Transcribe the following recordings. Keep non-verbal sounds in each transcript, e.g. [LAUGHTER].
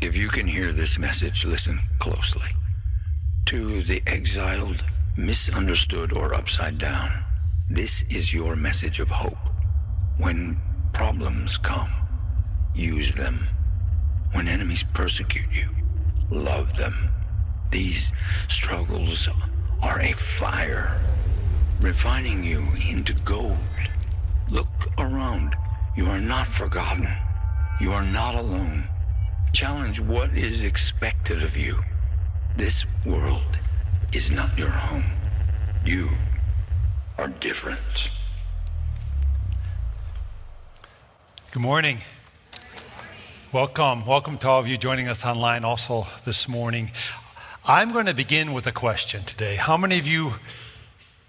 If you can hear this message, listen closely. To the exiled, misunderstood, or upside down, this is your message of hope. When problems come, use them. When enemies persecute you, love them. These struggles are a fire, refining you into gold. Look around. You are not forgotten. You are not alone. Challenge what is expected of you. This world is not your home. You are different. Good morning. Welcome. Welcome to all of you joining us online also this morning. I'm going to begin with a question today. How many of you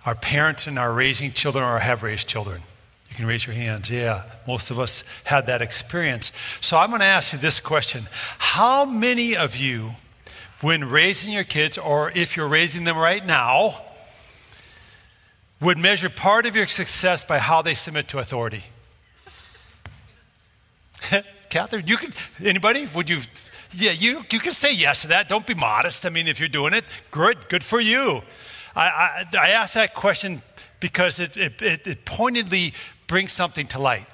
are parents and are raising children or have raised children? Can raise your hands. Yeah, most of us had that experience. So I'm going to ask you this question How many of you, when raising your kids, or if you're raising them right now, would measure part of your success by how they submit to authority? [LAUGHS] Catherine, you can, anybody? Would you, yeah, you, you can say yes to that. Don't be modest. I mean, if you're doing it, good, good for you. I, I, I ask that question because it, it, it pointedly brings something to light.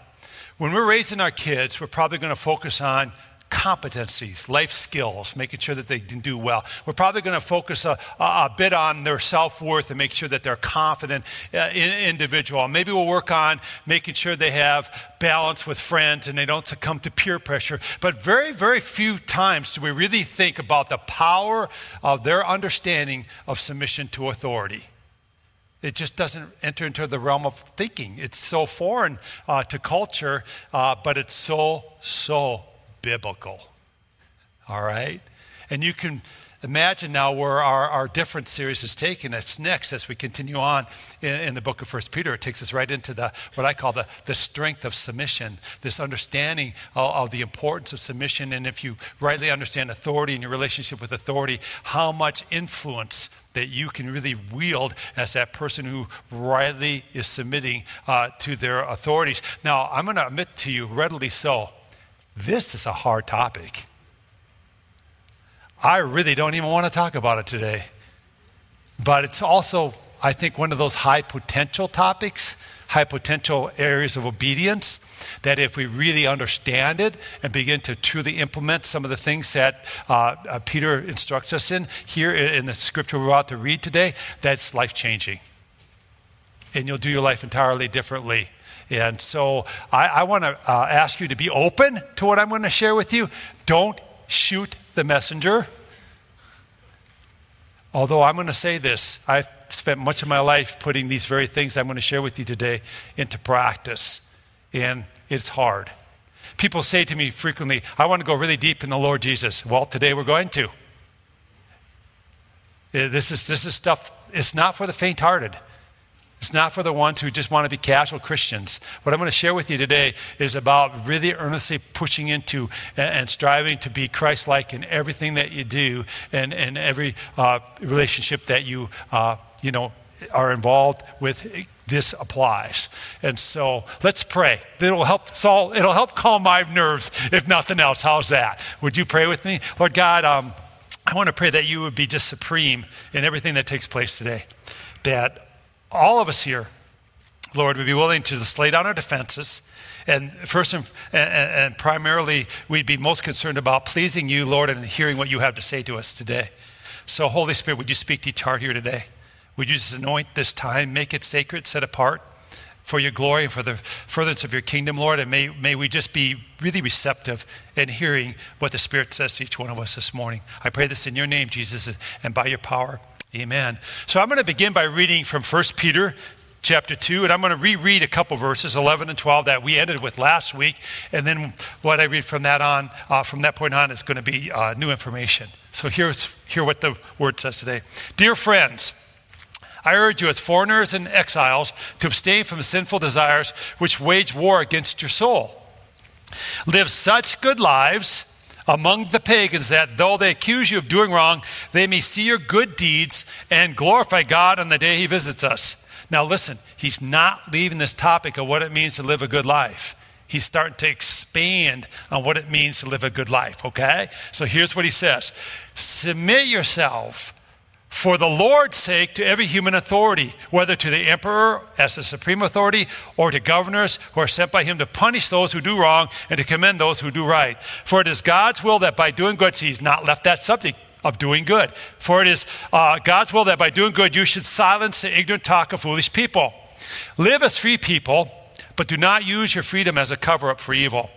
When we're raising our kids, we're probably going to focus on competencies, life skills, making sure that they can do well. We're probably going to focus a, a, a bit on their self worth and make sure that they're confident uh, in, individual. Maybe we'll work on making sure they have balance with friends and they don't succumb to peer pressure. But very, very few times do we really think about the power of their understanding of submission to authority. It just doesn't enter into the realm of thinking. It's so foreign uh, to culture, uh, but it's so, so biblical. All right? And you can imagine now where our, our different series is taking us next as we continue on in, in the book of First Peter. It takes us right into the what I call the, the strength of submission, this understanding of, of the importance of submission. And if you rightly understand authority and your relationship with authority, how much influence that you can really wield as that person who rightly is submitting uh, to their authorities. Now, I'm going to admit to you, readily so, this is a hard topic. I really don't even want to talk about it today. But it's also, I think, one of those high potential topics, high potential areas of obedience, that if we really understand it and begin to truly implement some of the things that uh, uh, Peter instructs us in here in the scripture we're about to read today, that's life changing. And you'll do your life entirely differently and so I, I want to uh, ask you to be open to what I'm going to share with you. Don't shoot the messenger. Although I'm going to say this, I've spent much of my life putting these very things I'm going to share with you today into practice, and it's hard. People say to me frequently, I want to go really deep in the Lord Jesus. Well, today we're going to. Uh, this is, this is stuff, it's not for the faint hearted. It's not for the ones who just want to be casual Christians. What I'm going to share with you today is about really earnestly pushing into and, striving to be Christ like in everything that you do and, and every uh, relationship that you, uh, you know, are involved with this applies. And so let's pray. It'll help solve, it'll help calm my nerves, if nothing else. How's that? Would you pray with me? Lord God, um, I want to pray that you would be just supreme in everything that takes place today. That all of us here, Lord, would be willing to just lay down our defenses. And first and, and, and, primarily, we'd be most concerned about pleasing you, Lord, and hearing what you have to say to us today. So, Holy Spirit, would you speak to each heart here today? Would you just anoint this time, make it sacred, set apart for your glory and for the furtherance of your kingdom, Lord? And may, may we just be really receptive in hearing what the Spirit says to each one of us this morning. I pray this in your name, Jesus, and by your power. Amen. So I'm going to begin by reading from 1 Peter chapter 2, and I'm going to reread a couple verses, 11 and 12, that we ended with last week. And then what I read from that on, uh, from that point on, is going to be uh, new information. So here's hear what the word says today. Dear friends, I urge you as foreigners and exiles to abstain from sinful desires which wage war against your soul. Live such good lives among the pagans that though they accuse you of doing wrong, they may see your good deeds and glorify God on the day He visits us. Now, listen, he's not leaving this topic of what it means to live a good life. He's starting to expand on what it means to live a good life, okay? So here's what he says Submit yourself for the Lord's sake to every human authority, whether to the emperor as the supreme authority or to governors who are sent by him to punish those who do wrong and to commend those who do right. For it is God's will that by doing good, see, he's not left that subject of doing good. For it is uh, God's will that by doing good, you should silence the ignorant talk of foolish people. Live as free people, but do not use your freedom as a cover up for evil.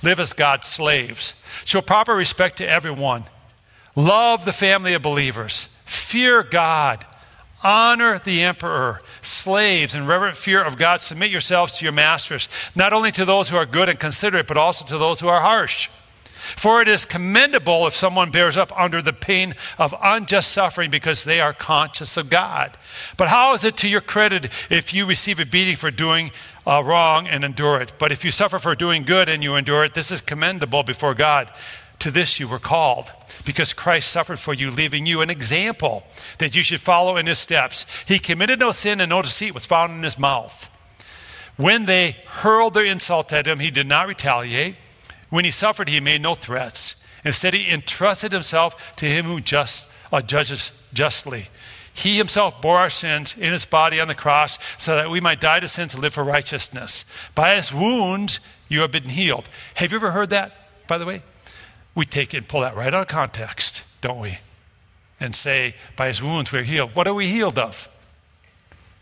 Live as God's slaves. Show proper respect to everyone. Love the family of believers Fear God. Honor the emperor. Slaves, in reverent fear of God, submit yourselves to your masters, not only to those who are good and considerate, but also to those who are harsh. For it is commendable if someone bears up under the pain of unjust suffering because they are conscious of God. But how is it to your credit if you receive a beating for doing uh, wrong and endure it? But if you suffer for doing good and you endure it, this is commendable before God. To this you were called, because Christ suffered for you, leaving you an example that you should follow in his steps. He committed no sin, and no deceit was found in his mouth. When they hurled their insult at him, he did not retaliate. When he suffered, he made no threats. Instead, he entrusted himself to him who just, uh, judges justly. He himself bore our sins in his body on the cross so that we might die to sins and live for righteousness. By his wounds, you have been healed. Have you ever heard that, by the way? We take it and pull that right out of context, don't we? And say, by his wounds we're healed. What are we healed of?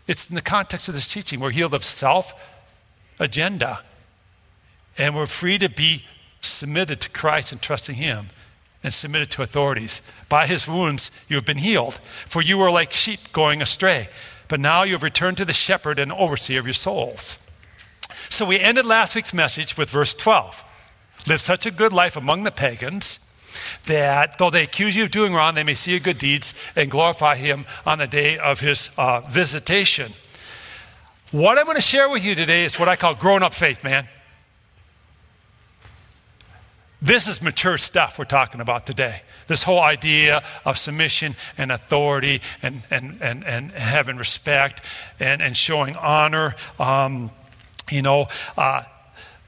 It's in the context of this teaching. We're healed of self agenda. And we're free to be submitted to Christ and trusting him and submitted to authorities. By his wounds you have been healed, for you were like sheep going astray. But now you have returned to the shepherd and overseer of your souls. So we ended last week's message with verse 12 live such a good life among the pagans that though they accuse you of doing wrong, they may see your good deeds and glorify him on the day of his uh, visitation. What I'm going to share with you today is what I call grown up faith, man. This is mature stuff we're talking about today. This whole idea of submission and authority and, and, and, and having respect and, and showing honor. Um, you know, uh,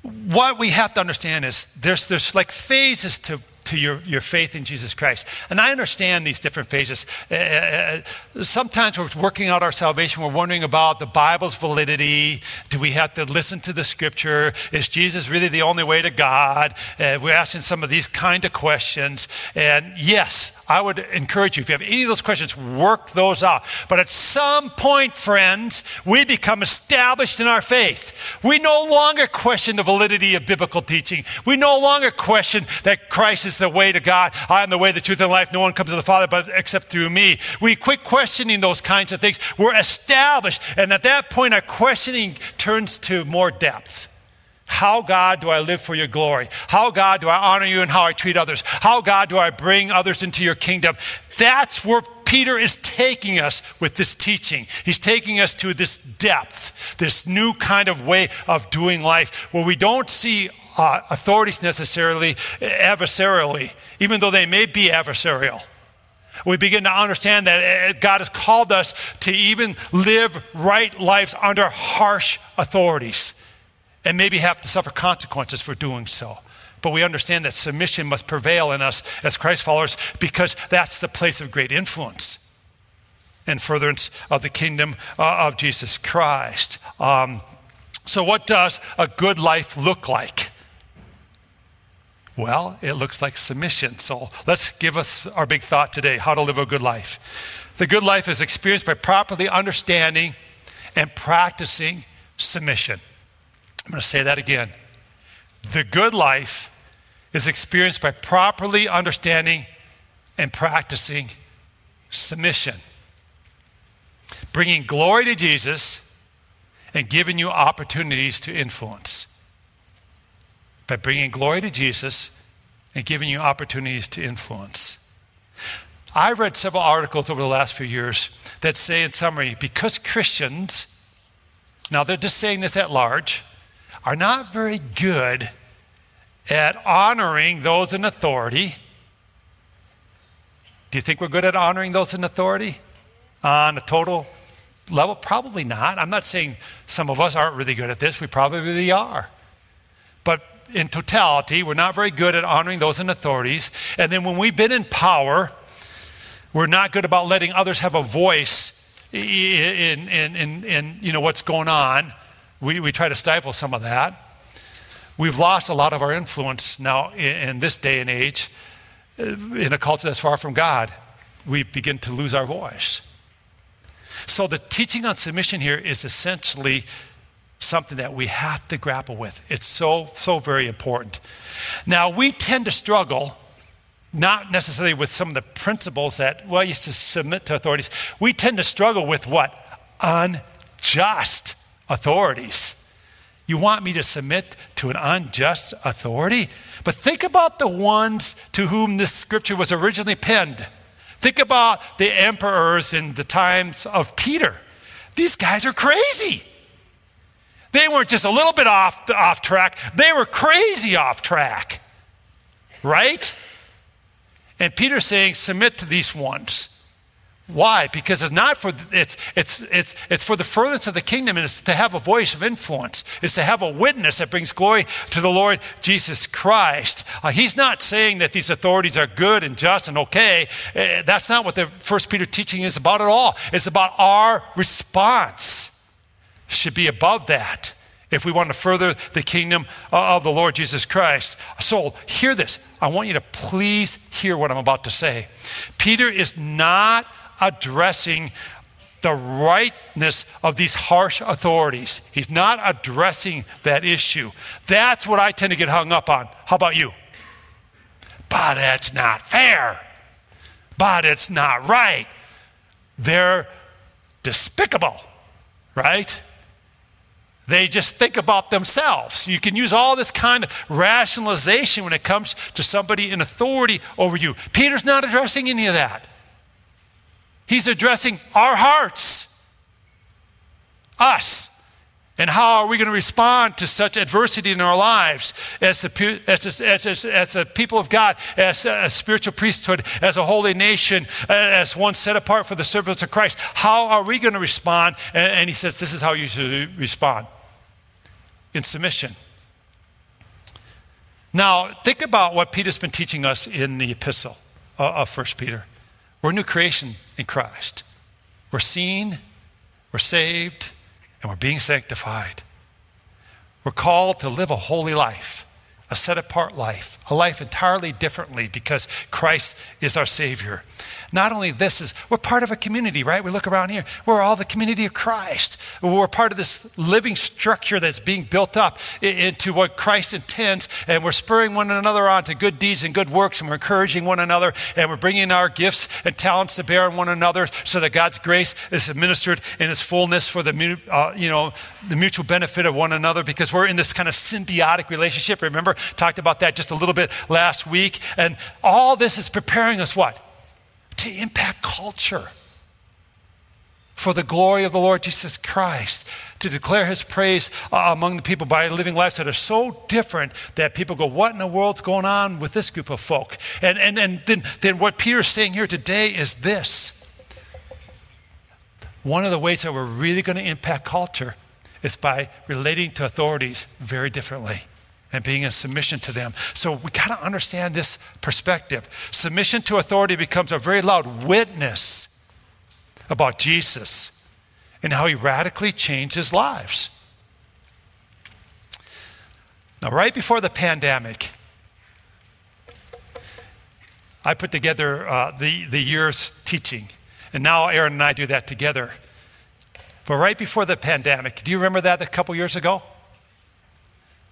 what we have to understand is there's, there's like phases to, to your, your faith in Jesus Christ. And I understand these different phases. Uh, uh, uh, sometimes we're working out our salvation, we're wondering about the Bible's validity. Do we have to listen to the scripture? Is Jesus really the only way to God? Uh, we're asking some of these kind of questions. And yes, I would encourage you, if you have any of those questions, work those out. But at some point, friends, we become established in our faith. We no longer question the validity of biblical teaching. We no longer question that Christ is the way to God. I am the way, the truth, and life. No one comes to the Father but except through me. We quit questioning those kinds of things. We're established. And at that point, our questioning turns to more depth. How, God, do I live for your glory? How, God, do I honor you and how I treat others? How, God, do I bring others into your kingdom? That's where Peter is taking us with this teaching. He's taking us to this depth, this new kind of way of doing life where we don't see uh, authorities necessarily adversarially, even though they may be adversarial. We begin to understand that uh, God has called us to even live right lives under harsh authorities and maybe have to suffer consequences for doing so. But we understand that submission must prevail in us as Christ followers because that's the place of great influence and furtherance of the kingdom uh, of Jesus Christ. Um, so, what does a good life look like? Well, it looks like submission. So, let's give us our big thought today how to live a good life. The good life is experienced by properly understanding and practicing submission. I'm going to say that again. The good life is experienced by properly understanding and practicing submission, bringing glory to Jesus and giving you opportunities to influence. By bringing glory to Jesus and giving you opportunities to influence. I've read several articles over the last few years that say, in summary, because Christians, now they're just saying this at large, are not very good at honoring those in authority. Do you think we're good at honoring those in authority on a total level? Probably not. I'm not saying some of us aren't really good at this. We probably really are. In totality, we're not very good at honoring those in authorities. And then when we've been in power, we're not good about letting others have a voice in, in, in, in you know, what's going on. We, we try to stifle some of that. We've lost a lot of our influence now in, in this day and age uh, in a culture that's far from God. We begin to lose our voice. So the teaching on submission here is essentially something that we have to grapple with. It's so, so very important. Now, we tend to struggle, not necessarily with some of the principles that, well, you to submit to authorities. We tend to struggle with what? Unjust authorities. You want me to submit to an unjust authority? But think about the ones to whom this scripture was originally penned. Think about the emperors in the times of Peter. These guys are crazy. They weren't just a little bit off, off track, they were crazy off track. Right? And Peter's saying, submit to these ones. Why? Because it's not for it's it's it's it's for the furtherance of the kingdom, and it's to have a voice of influence. It's to have a witness that brings glory to the Lord Jesus Christ. Uh, he's not saying that these authorities are good and just and okay. Uh, that's not what the First Peter teaching is about at all. It's about our response should be above that if we want to further the kingdom of the Lord Jesus Christ. So, hear this. I want you to please hear what I'm about to say. Peter is not addressing the rightness of these harsh authorities. He's not addressing that issue. That's what I tend to get hung up on. How about you? But it's not fair. But it's not right. They're despicable, right? They just think about themselves. You can use all this kind of rationalization when it comes to somebody in authority over you. Peter's not addressing any of that. He's addressing our hearts, us. And how are we going to respond to such adversity in our lives as a, as as as a people of God, as a, spiritual priesthood, as a holy nation, as one set apart for the service of Christ? How are we going to respond? And, and he says, This is how you should respond in submission. Now, think about what Peter's been teaching us in the epistle uh, of 1 Peter. We're a new creation in Christ. We're seen, we're saved, and we're being sanctified. We're called to live a holy life, a set apart life, a life entirely differently because Christ is our Savior. Not only this is, we're part of a community, right? We look around here, we're all the community of Christ. We're part of this living structure that's being built up into what Christ intends, and we're spurring one another on to good deeds and good works, and we're encouraging one another, and we're bringing our gifts and talents to bear on one another so that God's grace is administered in its fullness for the, uh, you know, the mutual benefit of one another because we're in this kind of symbiotic relationship. Remember, talked about that just a little bit last week, and all this is preparing us what? To impact culture for the glory of the Lord Jesus Christ, to declare his praise uh, among the people by living lives that are so different that people go, What in the world's going on with this group of folk? And, and, and then, then what Peter's saying here today is this one of the ways that we're really going to impact culture is by relating to authorities very differently and being in submission to them. So we got to understand this perspective. Submission to authority becomes a very loud witness about Jesus and how he radically changed his lives. Now, right before the pandemic, I put together uh, the, the year's teaching, and now Aaron and I do that together. But right before the pandemic, do you remember that a couple years ago?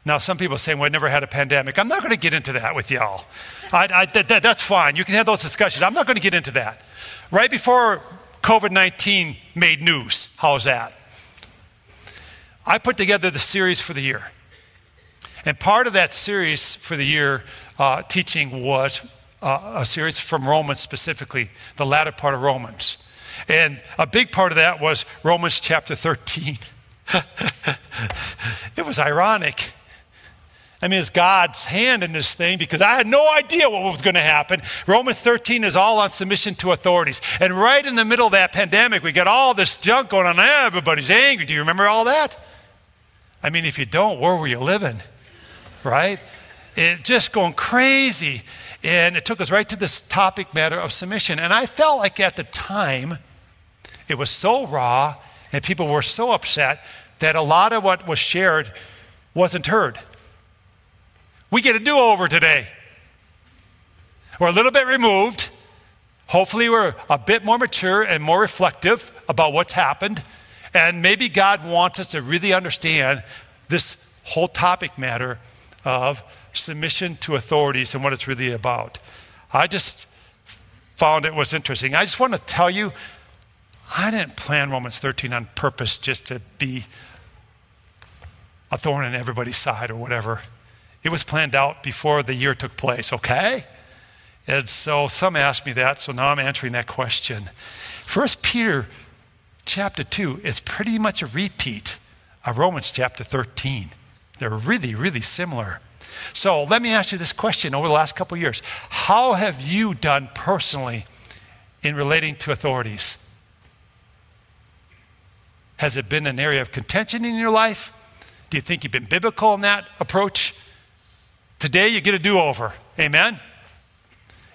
Now, some people say, well, I never had a pandemic. I'm not going to get into that with y'all. I, I, that, that, that's fine. You can have those discussions. I'm not going to get into that. Right before COVID 19 made news, how's that? I put together the series for the year. And part of that series for the year uh, teaching was uh, a series from Romans specifically, the latter part of Romans. And a big part of that was Romans chapter 13. [LAUGHS] it was ironic I mean, it's God's hand in this thing because I had no idea what was going to happen. Romans 13 is all on submission to authorities. And right in the middle of that pandemic, we got all this junk going on. Everybody's angry. Do you remember all that? I mean, if you don't, where were you living? right? It just going crazy. And it took us right to this topic matter of submission. And I felt like at the time, it was so raw and people were so upset that a lot of what was shared wasn't heard. We get a do over today. We're a little bit removed. Hopefully, we're a bit more mature and more reflective about what's happened. And maybe God wants us to really understand this whole topic matter of submission to authorities and what it's really about. I just found it was interesting. I just want to tell you, I didn't plan Romans 13 on purpose just to be a thorn in everybody's side or whatever. It was planned out before the year took place, okay? And so some asked me that, so now I'm answering that question. First Peter chapter 2 is pretty much a repeat of Romans chapter 13. They're really, really similar. So let me ask you this question over the last couple years. How have you done personally in relating to authorities? Has it been an area of contention in your life? Do you think you've been biblical in that approach? Today you get a do over. Amen?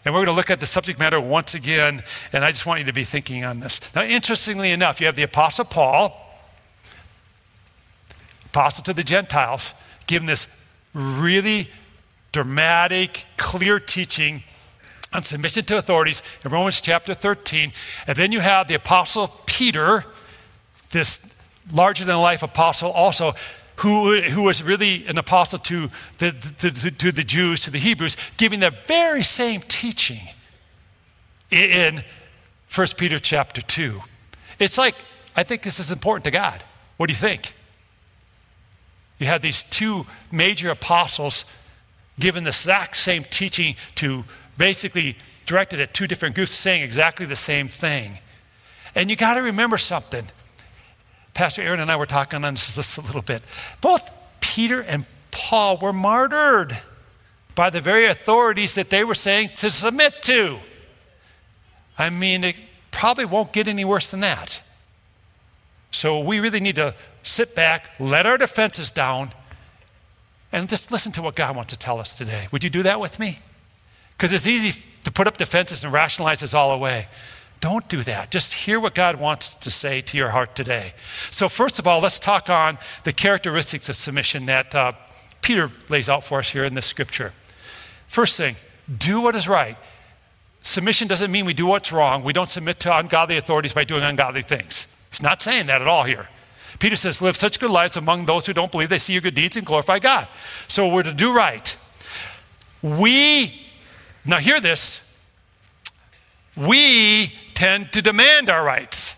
And we're going to look at the subject matter once again, and I just want you to be thinking on this. Now, interestingly enough, you have the Apostle Paul, apostle to the Gentiles, giving this really dramatic, clear teaching on submission to authorities in Romans chapter 13. And then you have the Apostle Peter, this larger than life apostle, also who, who was really an apostle to the, the, to the Jews, to the Hebrews, giving the very same teaching in 1 Peter chapter 2. It's like, I think this is important to God. What do you think? You have these two major apostles given the exact same teaching to basically directed at two different groups saying exactly the same thing. And you got to remember something. Pastor Aaron and I were talking on this a little bit. Both Peter and Paul were martyred by the very authorities that they were saying to submit to. I mean, it probably won't get any worse than that. So we really need to sit back, let our defenses down, and just listen to what God wants to tell us today. Would you do that with me? Because it's easy to put up defenses and rationalize this all away. Don't do that. Just hear what God wants to say to your heart today. So, first of all, let's talk on the characteristics of submission that uh, Peter lays out for us here in this scripture. First thing, do what is right. Submission doesn't mean we do what's wrong. We don't submit to ungodly authorities by doing ungodly things. He's not saying that at all here. Peter says, Live such good lives among those who don't believe they see your good deeds and glorify God. So we're to do right. We, now hear this, we tend to demand our rights,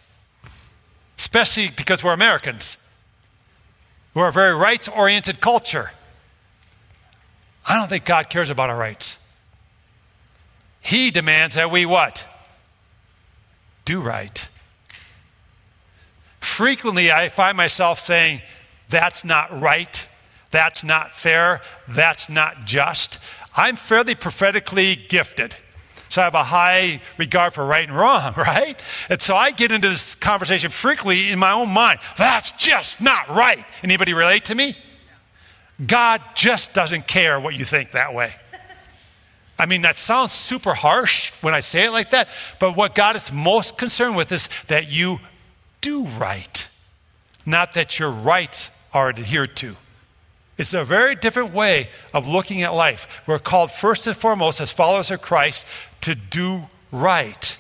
especially because we're Americans. We're a very rights oriented culture. I don't think God cares about our rights. He demands that we what? Do right. Frequently, I find myself saying, That's not right. That's not fair. That's not just. I'm fairly prophetically gifted. So I have a high regard for right and wrong, [LAUGHS] right? And so I get into this conversation frequently in my own mind. That's just not right. Anybody relate to me? God just doesn't care what you think that way. I mean, that sounds super harsh when I say it like that, but what God is most concerned with is that you do right, not that your rights are adhered to. It's a very different way of looking at life. We're called first and foremost, as followers of Christ, to do right.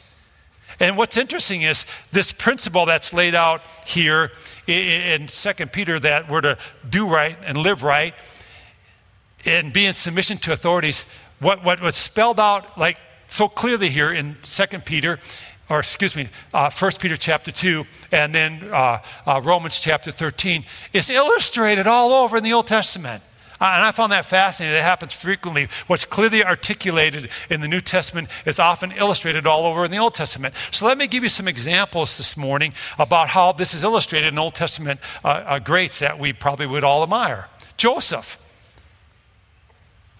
And what's interesting is this principle that's laid out here in 2 Peter that we're to do right and live right and be in submission to authorities. What, what was spelled out like so clearly here in 2 Peter, or excuse me, uh, 1 Peter chapter 2, and then uh, uh, Romans chapter 13, is illustrated all over in the Old Testament. Uh, and I found that fascinating. It happens frequently. What's clearly articulated in the New Testament is often illustrated all over in the Old Testament. So let me give you some examples this morning about how this is illustrated in Old Testament uh, uh, greats that we probably would all admire. Joseph,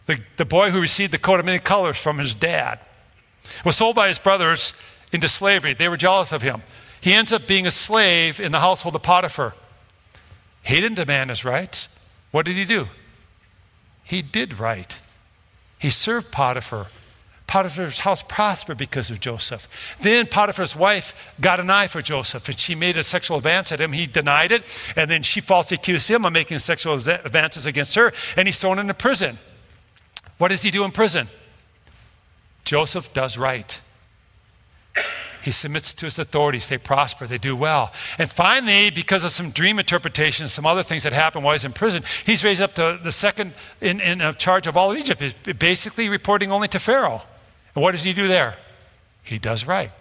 the, the boy who received the coat of many colors from his dad, was sold by his brothers into slavery. They were jealous of him. He ends up being a slave in the household of Potiphar. He didn't demand his rights. What did he do? he did right. He served Potiphar. Potiphar's house prospered because of Joseph. Then Potiphar's wife got an eye for Joseph and she made a sexual advance at him. He denied it. And then she falsely accused him of making sexual advances against her and he's thrown into prison. What does he do in prison? Joseph does right. He submits to his authorities. They prosper. They do well. And finally, because of some dream interpretation some other things that happened while he's in prison, he's raised up to the second in, in charge of all of Egypt, basically reporting only to Pharaoh. And what does he do there? He does right.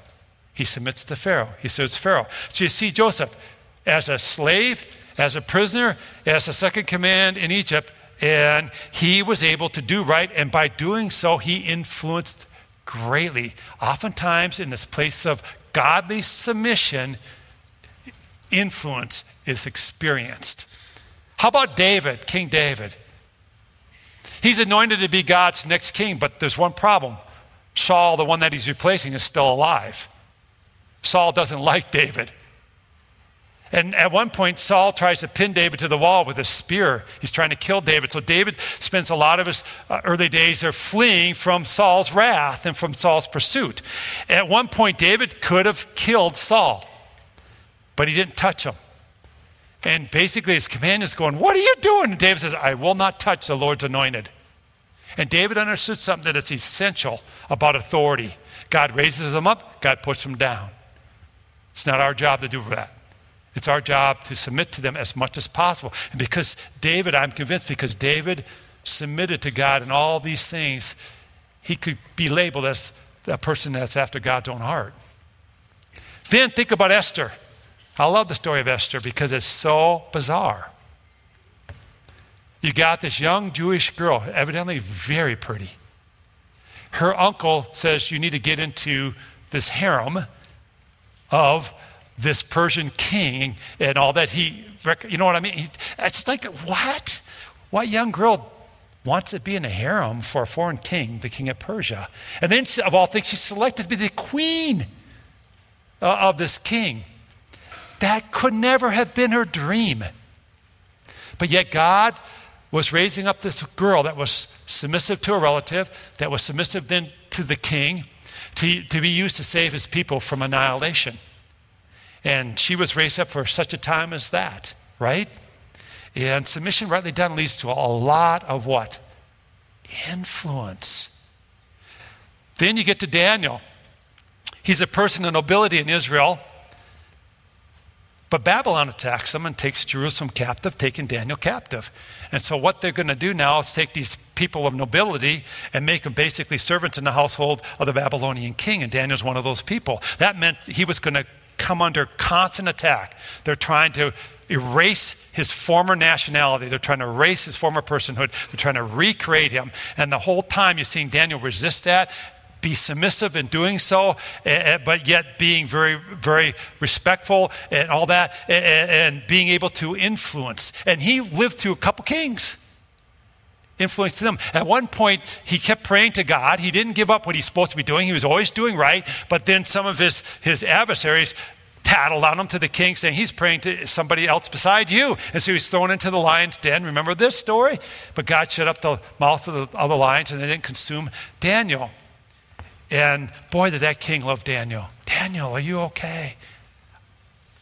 He submits to Pharaoh. He serves Pharaoh. So you see Joseph as a slave, as a prisoner, as a second command in Egypt, and he was able to do right. And by doing so, he influenced greatly. Oftentimes, in this place of godly submission, influence is experienced. How about David, King David? He's anointed to be God's next king, but there's one problem Saul, the one that he's replacing, is still alive. Saul doesn't like David. And at one point, Saul tries to pin David to the wall with a spear. He's trying to kill David. So David spends a lot of his uh, early days there fleeing from Saul's wrath and from Saul's pursuit. At one point, David could have killed Saul, but he didn't touch him. And basically, his companion's going, What are you doing? And David says, I will not touch the Lord's anointed. And David understood something that is essential about authority. God raises them up, God puts them down. It's not our job to do that. It's our job to submit to them as much as possible. And because David, I'm convinced, because David submitted to God in all these things, he could be labeled as a person that's after God's own heart. Then think about Esther. I love the story of Esther because it's so bizarre. You got this young Jewish girl, evidently very pretty. Her uncle says you need to get into this harem of this Persian king and all that. He, you know what I mean? it's like, what? What young girl wants to be in a harem for a foreign king, the king of Persia? And then, of all things, she's selected to be the queen uh, of this king. That could never have been her dream. But yet, God was raising up this girl that was submissive to a relative, that was submissive then to the king, to, to be used to save his people from annihilation. And she was raised up for such a time as that, right? And submission, rightly done, leads to a lot of what? Influence. Then you get to Daniel. He's a person of nobility in Israel. But Babylon attacks them and takes Jerusalem captive, taking Daniel captive. And so, what they're going to do now is take these people of nobility and make them basically servants in the household of the Babylonian king. And Daniel's one of those people. That meant he was going to come under constant attack. They're trying to erase his former nationality. They're trying to erase his former personhood. They're trying to recreate him. And the whole time you're seeing Daniel resist that be submissive in doing so, but yet being very, very respectful and all that, and being able to influence. And he lived through a couple kings influenced them. At one point, he kept praying to God. He didn't give up what he's supposed to be doing. He was always doing right. But then some of his, his adversaries tattled on him to the king, saying he's praying to somebody else beside you. And so he's thrown into the lion's den. Remember this story? But God shut up the mouth of the, of the lions and they didn't consume Daniel. And boy, did that king love Daniel. Daniel, are you okay?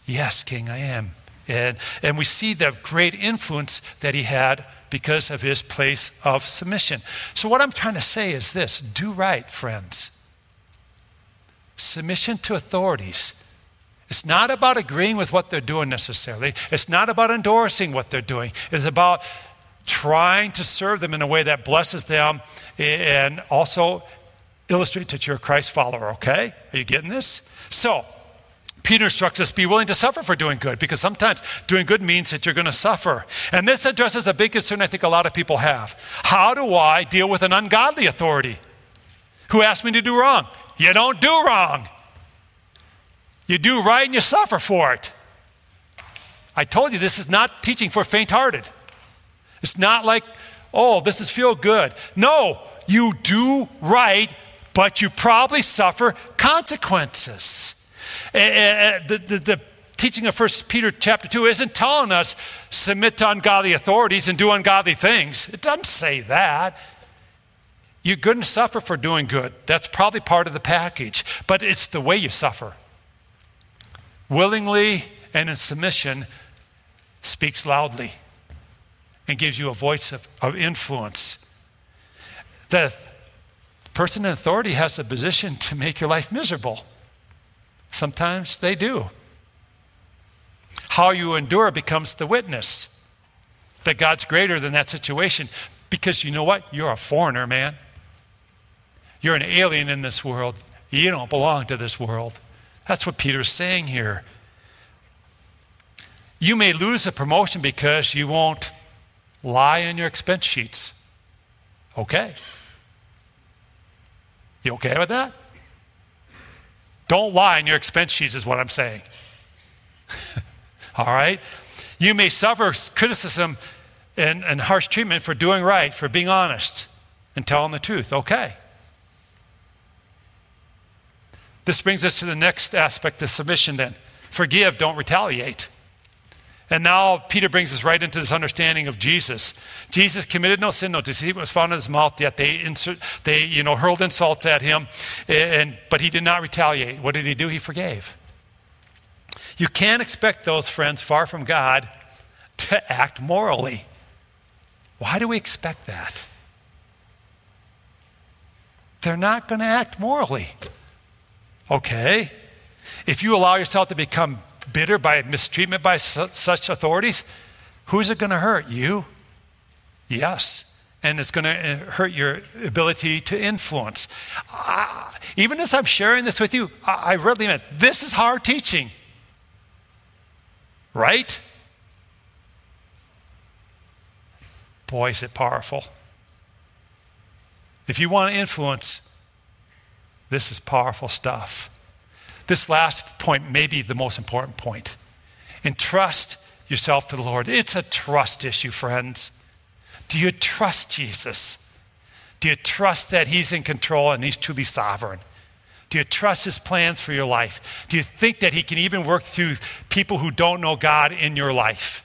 Yes, king, I am. And, and we see the great influence that he had because of his place of submission. So, what I'm trying to say is this do right, friends. Submission to authorities. It's not about agreeing with what they're doing necessarily, it's not about endorsing what they're doing. It's about trying to serve them in a way that blesses them and also illustrates that you're a Christ follower, okay? Are you getting this? So, Peter instructs us be willing to suffer for doing good because sometimes doing good means that you're going to suffer. And this addresses a big concern I think a lot of people have. How do I deal with an ungodly authority who asks me to do wrong? You don't do wrong. You do right and you suffer for it. I told you this is not teaching for faint hearted. It's not like, oh, this is feel good. No, you do right but you probably suffer consequences. Uh, the, the, the teaching of 1 Peter chapter 2 isn't telling us submit to ungodly authorities and do ungodly things. It doesn't say that. You're going to suffer for doing good. That's probably part of the package, but it's the way you suffer. Willingly and in submission speaks loudly and gives you a voice of, of influence. The person in authority has a position to make your life miserable. Sometimes they do. How you endure becomes the witness that God's greater than that situation because you know what? You're a foreigner, man. You're an alien in this world. You don't belong to this world. That's what Peter's saying here. You may lose a promotion because you won't lie on your expense sheets. Okay. You okay with that? Don't lie in your expense sheets, is what I'm saying. [LAUGHS] All right? You may suffer criticism and, and harsh treatment for doing right, for being honest and telling the truth. Okay. This brings us to the next aspect of submission then. Forgive, don't retaliate. And now Peter brings us right into this understanding of Jesus. Jesus committed no sin, no deceit was found in his mouth, yet they, insert, they you know, hurled insults at him, and, but he did not retaliate. What did he do? He forgave. You can't expect those friends far from God to act morally. Why do we expect that? They're not going to act morally. Okay. If you allow yourself to become bitter by mistreatment by su- such authorities, who's it going to hurt? You? Yes. And it's going to uh, hurt your ability to influence. Even as I'm sharing this with you, I, I really meant this is hard teaching. Right? Boy, is it powerful. If you want to influence, this is powerful stuff. This last point may be the most important point. Entrust yourself to the Lord. It's a trust issue, friends. Do you trust Jesus? Do you trust that He's in control and He's truly sovereign? Do you trust His plans for your life? Do you think that He can even work through people who don't know God in your life?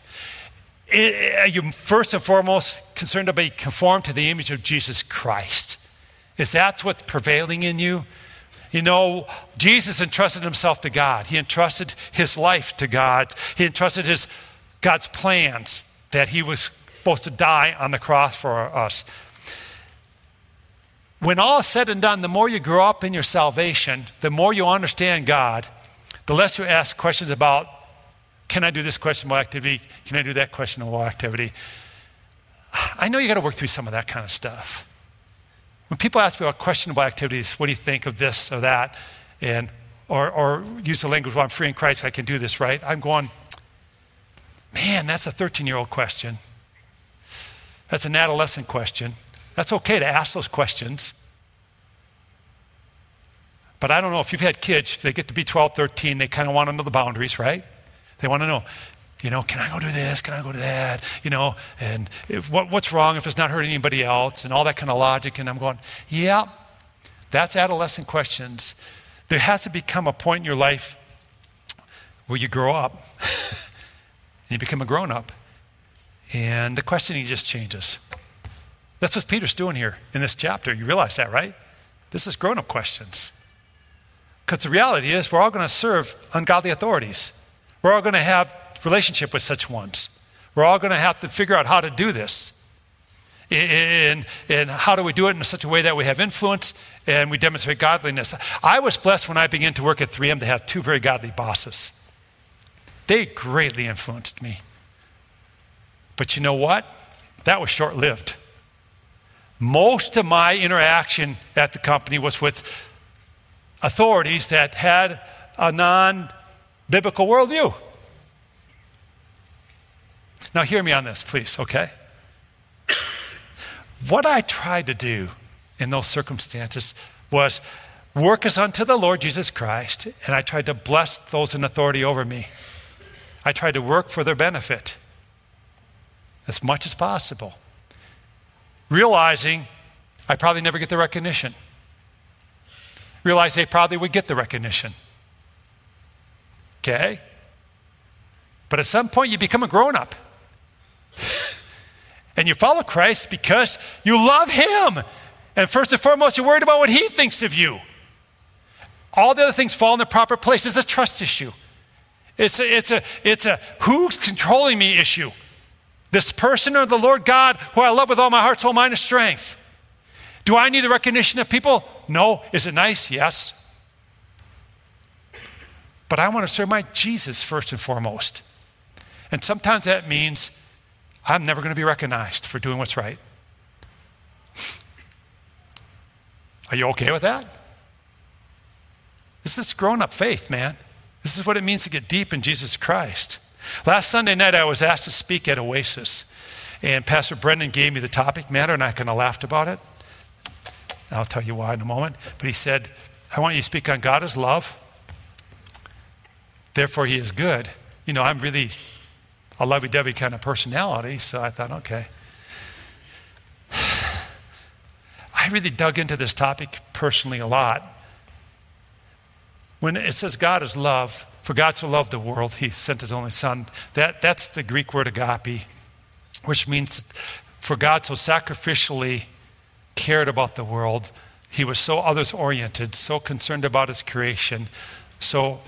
Are you first and foremost concerned to be conformed to the image of Jesus Christ? Is that what's prevailing in you? You know, Jesus entrusted himself to God. He entrusted his life to God. He entrusted his God's plans that he was supposed to die on the cross for us. When all is said and done, the more you grow up in your salvation, the more you understand God, the less you ask questions about can I do this questionable activity? Can I do that questionable activity? I know you got to work through some of that kind of stuff. When people ask me about questionable activities, what do you think of this or that? And, or, or use the language, well, I'm free in Christ, I can do this, right? I'm going, man, that's a 13 year old question. That's an adolescent question. That's okay to ask those questions. But I don't know if you've had kids, if they get to be 12, 13, they kind of want to know the boundaries, right? They want to know, you know, can I go do this? Can I go do that? You know, and if, what, what's wrong if it's not hurting anybody else and all that kind of logic. And I'm going, yeah, that's adolescent questions. There has to become a point in your life where you grow up [LAUGHS] and you become a grown up. And the questioning just changes. That's what Peter's doing here in this chapter. You realize that, right? This is grown up questions. Because the reality is, we're all going to serve ungodly authorities. We're all going to have relationship with such ones. We're all going to have to figure out how to do this. And, and how do we do it in such a way that we have influence and we demonstrate godliness? I was blessed when I began to work at 3M to have two very godly bosses. They greatly influenced me. But you know what? That was short lived. Most of my interaction at the company was with authorities that had a non biblical worldview. Now, hear me on this, please, okay? What I tried to do in those circumstances was work as unto the Lord Jesus Christ, and I tried to bless those in authority over me. I tried to work for their benefit as much as possible, realizing I probably never get the recognition. Realize they probably would get the recognition. Okay? But at some point, you become a grown up. And you follow Christ because you love Him. And first and foremost, you're worried about what He thinks of you. All the other things fall in the proper place. It's a trust issue. It's a, it's a, it's a who's controlling me issue. This person or the Lord God who I love with all my heart, soul, mind, and strength. Do I need the recognition of people? No. Is it nice? Yes. But I want to serve my Jesus first and foremost. And sometimes that means I'm never going to be recognized for doing what's right. Are you okay with that? This is grown up faith, man. This is what it means to get deep in Jesus Christ. Last Sunday night, I was asked to speak at Oasis, and Pastor Brendan gave me the topic matter, and I kind of laughed about it. I'll tell you why in a moment. But he said, I want you to speak on God as love, therefore, He is good. You know, I'm really a lovey dovey kind of personality, so I thought, okay. [SIGHS] I really dug into this topic personally a lot. When it says God is love, for God so loved the world, he sent his only son. That, that's the Greek word agape, which means for God so sacrificially cared about the world. He was so others oriented, so concerned about his creation, so,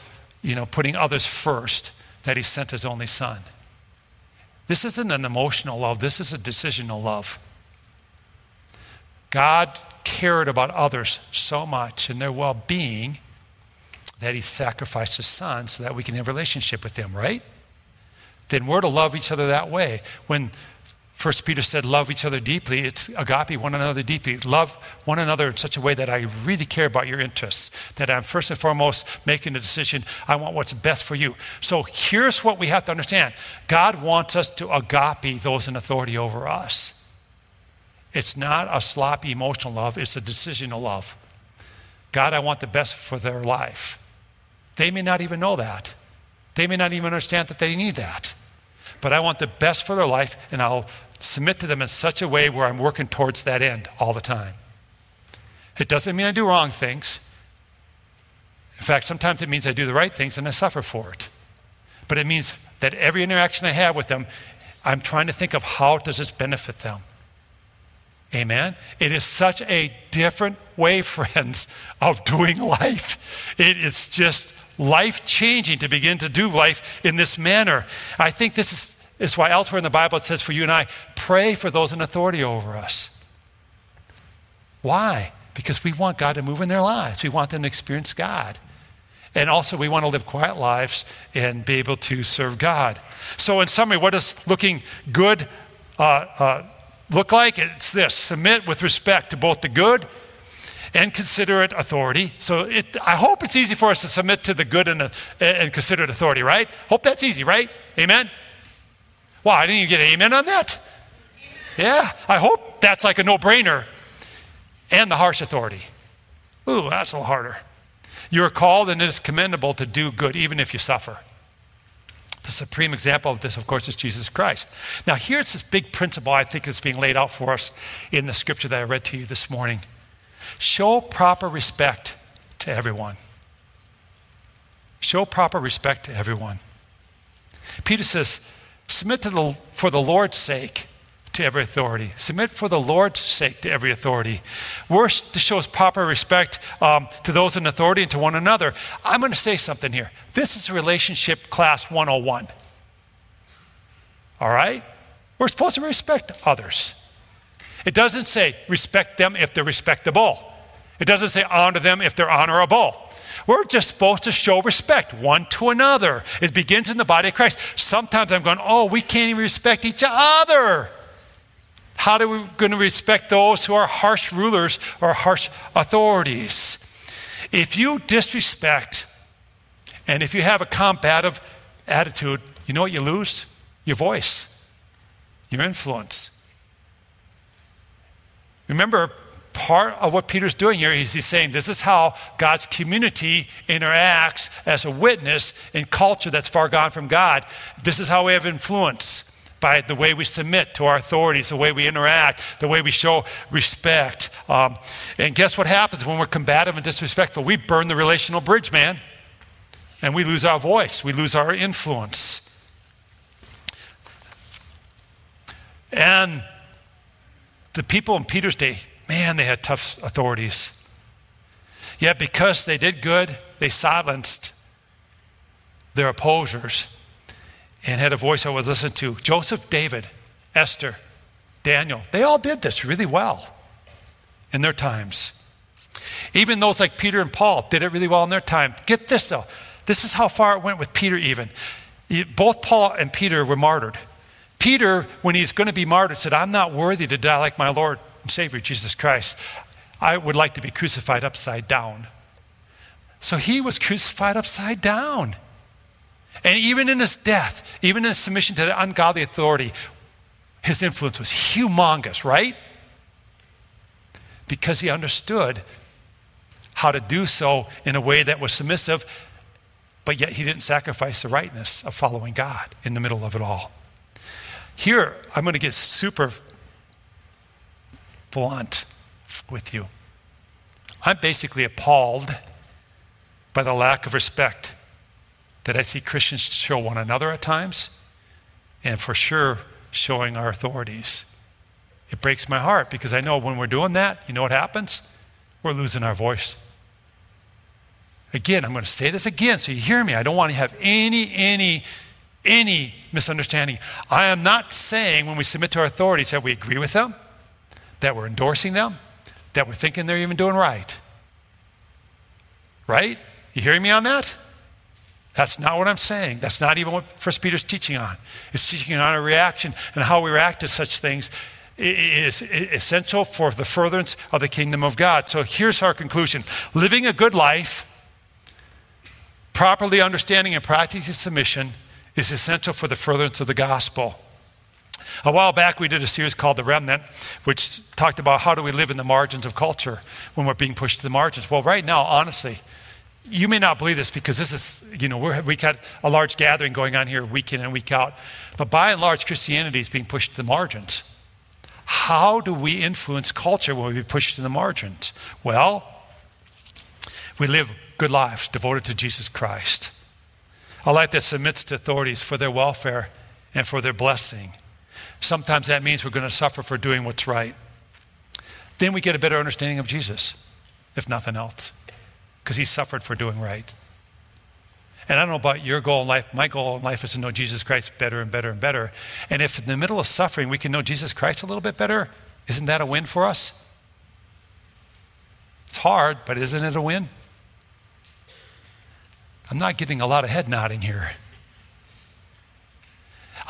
you know, putting others first that he sent his only son. This isn't an emotional love, this is a decisional love. God cared about others so much and their well being that he sacrificed his son so that we can have a relationship with him, right? Then we're to love each other that way. When First Peter said, love each other deeply, it's agape one another deeply. Love one another in such a way that I really care about your interests, that I'm first and foremost making a decision, I want what's best for you. So here's what we have to understand God wants us to agape those in authority over us. It's not a sloppy emotional love, it's a decisional love. God, I want the best for their life. They may not even know that. They may not even understand that they need that. But I want the best for their life, and I'll submit to them in such a way where I'm working towards that end all the time. It doesn't mean I do wrong things. In fact, sometimes it means I do the right things and I suffer for it. But it means that every interaction I have with them, I'm trying to think of how does this benefit them. Amen. It is such a different way, [LAUGHS] friends, of doing life. It is just life changing to begin to do life in this manner. I think this is, is why elsewhere in the Bible it says for you and I, pray for those in authority over us. Why? Because we want God to move in their lives, we want them to experience God. And also, we want to live quiet lives and be able to serve God. So, in summary, what does looking good uh, uh, look like? It's this submit with respect to both the good and considerate authority. So it, I hope it's easy for us to submit to the good and, the, and considerate authority, right? Hope that's easy, right? Amen? Wow, I didn't even get an amen on that. Yeah, I hope that's like a no brainer. And the harsh authority. Ooh, that's a little harder. You are called and it is commendable to do good, even if you suffer. The supreme example of this, of course, is Jesus Christ. Now, here's this big principle I think that's being laid out for us in the scripture that I read to you this morning. Show proper respect to everyone. Show proper respect to everyone. Peter says, submit to the, for the Lord's sake to every authority. Submit for the Lord's sake to every authority. Worst, to show proper respect um, to those in authority and to one another. I'm going to say something here. This is relationship class 101. All right? We're supposed to respect others. It doesn't say respect them if they're respectable. It doesn't say honor them if they're honorable. We're just supposed to show respect one to another. It begins in the body of Christ. Sometimes I'm going, oh, we can't even respect each other. How are we going to respect those who are harsh rulers or harsh authorities? If you disrespect and if you have a combative attitude, you know what you lose? Your voice, your influence. Remember, part of what Peter's doing here is he's saying this is how God's community interacts as a witness in culture that's far gone from God. This is how we have influence by the way we submit to our authorities, the way we interact, the way we show respect. Um, and guess what happens when we're combative and disrespectful? We burn the relational bridge, man. And we lose our voice, we lose our influence. And the people in Peter's day, man, they had tough authorities. Yet because they did good, they silenced their opposers and had a voice I was listening to. Joseph, David, Esther, Daniel, they all did this really well in their times. Even those like Peter and Paul did it really well in their time. Get this though. This is how far it went with Peter, even. Both Paul and Peter were martyred. Peter, when he's going to be martyred, said, I'm not worthy to die like my Lord Savior, Jesus Christ. I would like to be crucified upside down. So he was crucified upside down. And even in his death, even in his submission to the ungodly authority, his influence was humongous, right? Because he understood how to do so in a way that was submissive, but yet he didn't sacrifice the rightness of following God in the middle of it all. Here, I'm going to get super blunt with you. I'm basically appalled by the lack of respect that I see Christians show one another at times, and for sure showing our authorities. It breaks my heart because I know when we're doing that, you know what happens? We're losing our voice. Again, I'm going to say this again so you hear me. I don't want to have any, any, any misunderstanding. I am not saying when we submit to our authorities that we agree with them, that we're endorsing them, that we're thinking they're even doing right. Right? You hearing me on that? That's not what I'm saying. That's not even what First Peter's teaching on. It's teaching on a reaction and how we react to such things is essential for the furtherance of the kingdom of God. So here's our conclusion living a good life, properly understanding and practicing submission, is essential for the furtherance of the gospel. A while back, we did a series called The Remnant, which talked about how do we live in the margins of culture when we're being pushed to the margins. Well, right now, honestly, you may not believe this because this is, you know, we're, we got a large gathering going on here week in and week out. But by and large, Christianity is being pushed to the margins. How do we influence culture when we push to the margins? Well, we live good lives devoted to Jesus Christ. A life that submits to authorities for their welfare and for their blessing. Sometimes that means we're going to suffer for doing what's right. Then we get a better understanding of Jesus, if nothing else because he suffered for doing right. And I don't know about your goal in life. My goal in life is to know Jesus Christ better and better and better. And if in the middle of suffering we can know Jesus Christ a little bit better, isn't that a win for us? It's hard, but isn't it a win? I'm not getting a lot of head nodding here.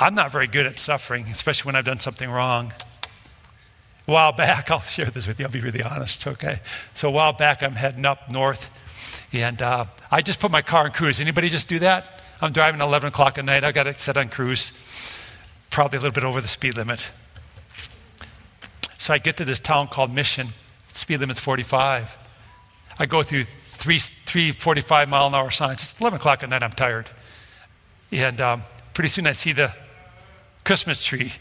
I'm not very good at suffering, especially when I've done something wrong. A while back, [LAUGHS] I'll share this with you, I'll be really honest, okay? So a while back, I'm heading up north and uh, I just put my car in cruise. Anybody just do that? I'm driving 11 o'clock at night. I got it set on cruise, probably a little bit over the speed limit. So I get to this town called Mission. Speed limit's 45. I go through three, three 45 mile an hour signs. It's 11 o'clock at night. I'm tired. And um, pretty soon I see the Christmas tree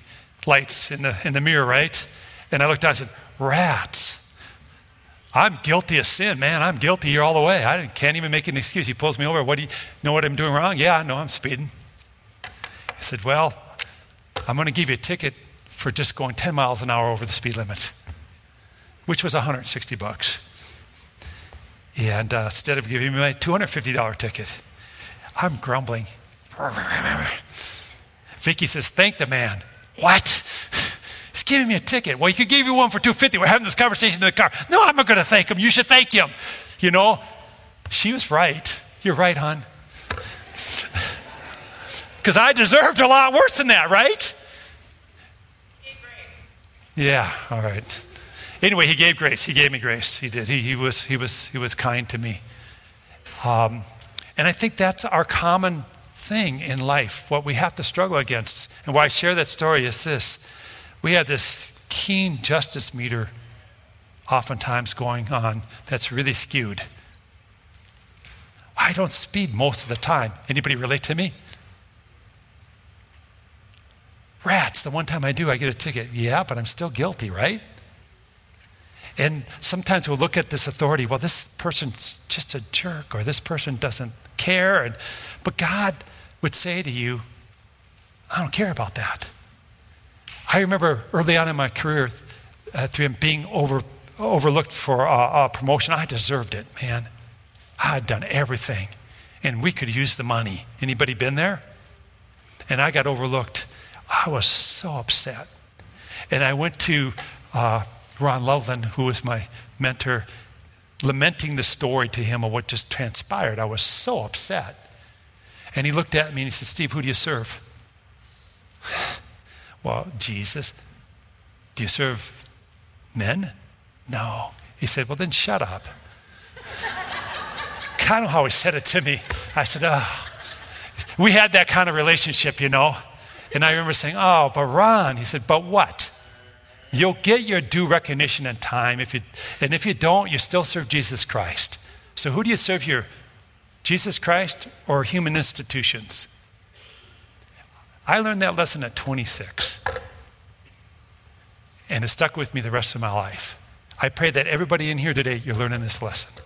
lights in the, in the mirror, right? And I looked down and said, Rats. I'm guilty of sin, man. I'm guilty here all the way. I can't even make an excuse. He pulls me over. What do you know what I'm doing wrong? Yeah, I know I'm speeding. I said, Well, I'm going to give you a ticket for just going 10 miles an hour over the speed limit, which was 160 bucks. And uh, instead of giving me my $250 ticket, I'm grumbling. Vicky says, Thank the man. What? He's giving me a ticket. Well, he could give you one for 250. We're having this conversation in the car. No, I'm not going to thank him. You should thank him. You know, she was right. You're right, hon. [LAUGHS] Because I deserved a lot worse than that, right? Yeah, all right. Anyway, he gave grace. He gave me grace. He did. He, he, was, he, was, he was kind to me. Um, and I think that's our common thing in life, what we have to struggle against. And why I share that story is this we have this keen justice meter oftentimes going on that's really skewed. I don't speed most of the time. Anybody relate to me? Rats, the one time I do, I get a ticket. Yeah, but I'm still guilty, right? And sometimes we'll look at this authority, well, this person's just a jerk, or this person doesn't care. And, but God would say to you, I don't care about that. I remember early on in my career uh, being over, overlooked for a, a promotion. I deserved it, man. I had done everything, and we could use the money. Anybody been there? And I got overlooked. I was so upset. And I went to uh, Ron Loveland, who was my mentor, lamenting the story to him of what just transpired. I was so upset. And he looked at me and he said, Steve, who do you serve? [SIGHS] well, Jesus. Do you serve men? No. He said, Well, then shut up. [LAUGHS] kind of how he said it to me. I said, Oh. We had that kind of relationship, you know. And I remember saying, Oh, but Ron, he said, But what? You'll get your due recognition in time. If you, and if you don't, you still serve Jesus Christ. So who do you serve here? Jesus Christ or human institutions? I learned that lesson at 26. And it stuck with me the rest of my life. I pray that everybody in here today, you're learning this lesson.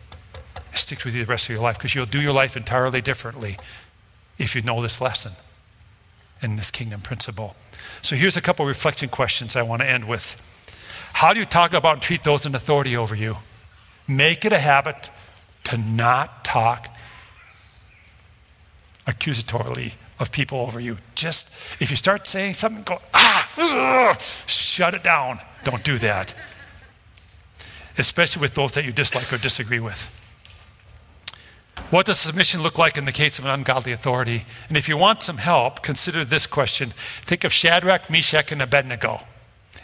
It sticks with you the rest of your life because you'll do your life entirely differently if you know this lesson and this kingdom principle. So here's a couple reflection questions I want to end with. How do you talk about and treat those in authority over you? Make it a habit to not talk accusatorily of people over you. Just if you start saying something, go, ah, ugh, shut it down. Don't do that. Especially with those that you dislike or disagree with. What does submission look like in the case of an ungodly authority? And if you want some help, consider this question. Think of Shadrach, Meshach, and Abednego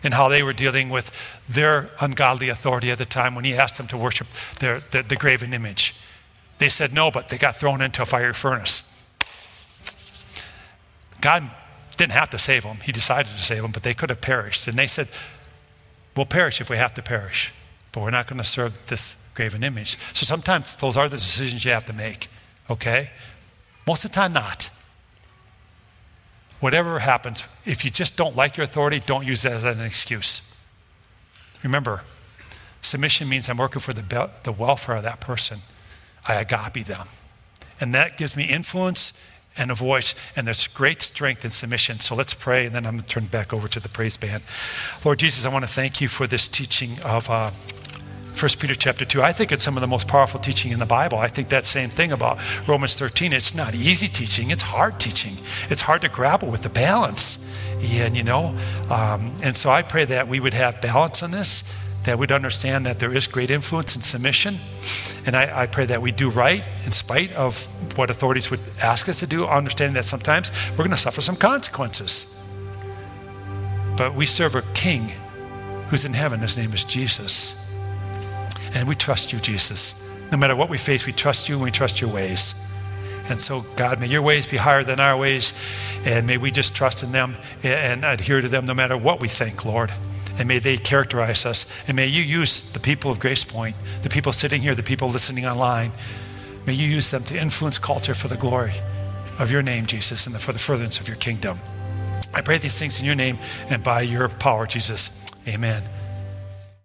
and how they were dealing with their ungodly authority at the time when he asked them to worship their, the, the graven image. They said no, but they got thrown into a fiery furnace. God didn't have to save them. He decided to save them, but they could have perished. And they said, We'll perish if we have to perish, but we're not going to serve this graven image. So sometimes those are the decisions you have to make, okay? Most of the time, not. Whatever happens, if you just don't like your authority, don't use that as an excuse. Remember, submission means I'm working for the, the welfare of that person. I agape them. And that gives me influence and a voice, and there's great strength in submission. So let's pray, and then I'm going to turn back over to the praise band. Lord Jesus, I want to thank you for this teaching of uh, 1 Peter chapter 2. I think it's some of the most powerful teaching in the Bible. I think that same thing about Romans 13. It's not easy teaching, it's hard teaching. It's hard to grapple with the balance. And, you know, um, and so I pray that we would have balance in this, that we'd understand that there is great influence in submission. And I, I pray that we do right in spite of what authorities would ask us to do, understanding that sometimes we're going to suffer some consequences. But we serve a king who's in heaven. His name is Jesus. And we trust you, Jesus. No matter what we face, we trust you and we trust your ways. And so, God, may your ways be higher than our ways, and may we just trust in them and adhere to them no matter what we think, Lord. And may they characterize us. And may you use the people of Grace Point, the people sitting here, the people listening online, may you use them to influence culture for the glory of your name, Jesus, and for the furtherance of your kingdom. I pray these things in your name and by your power, Jesus. Amen.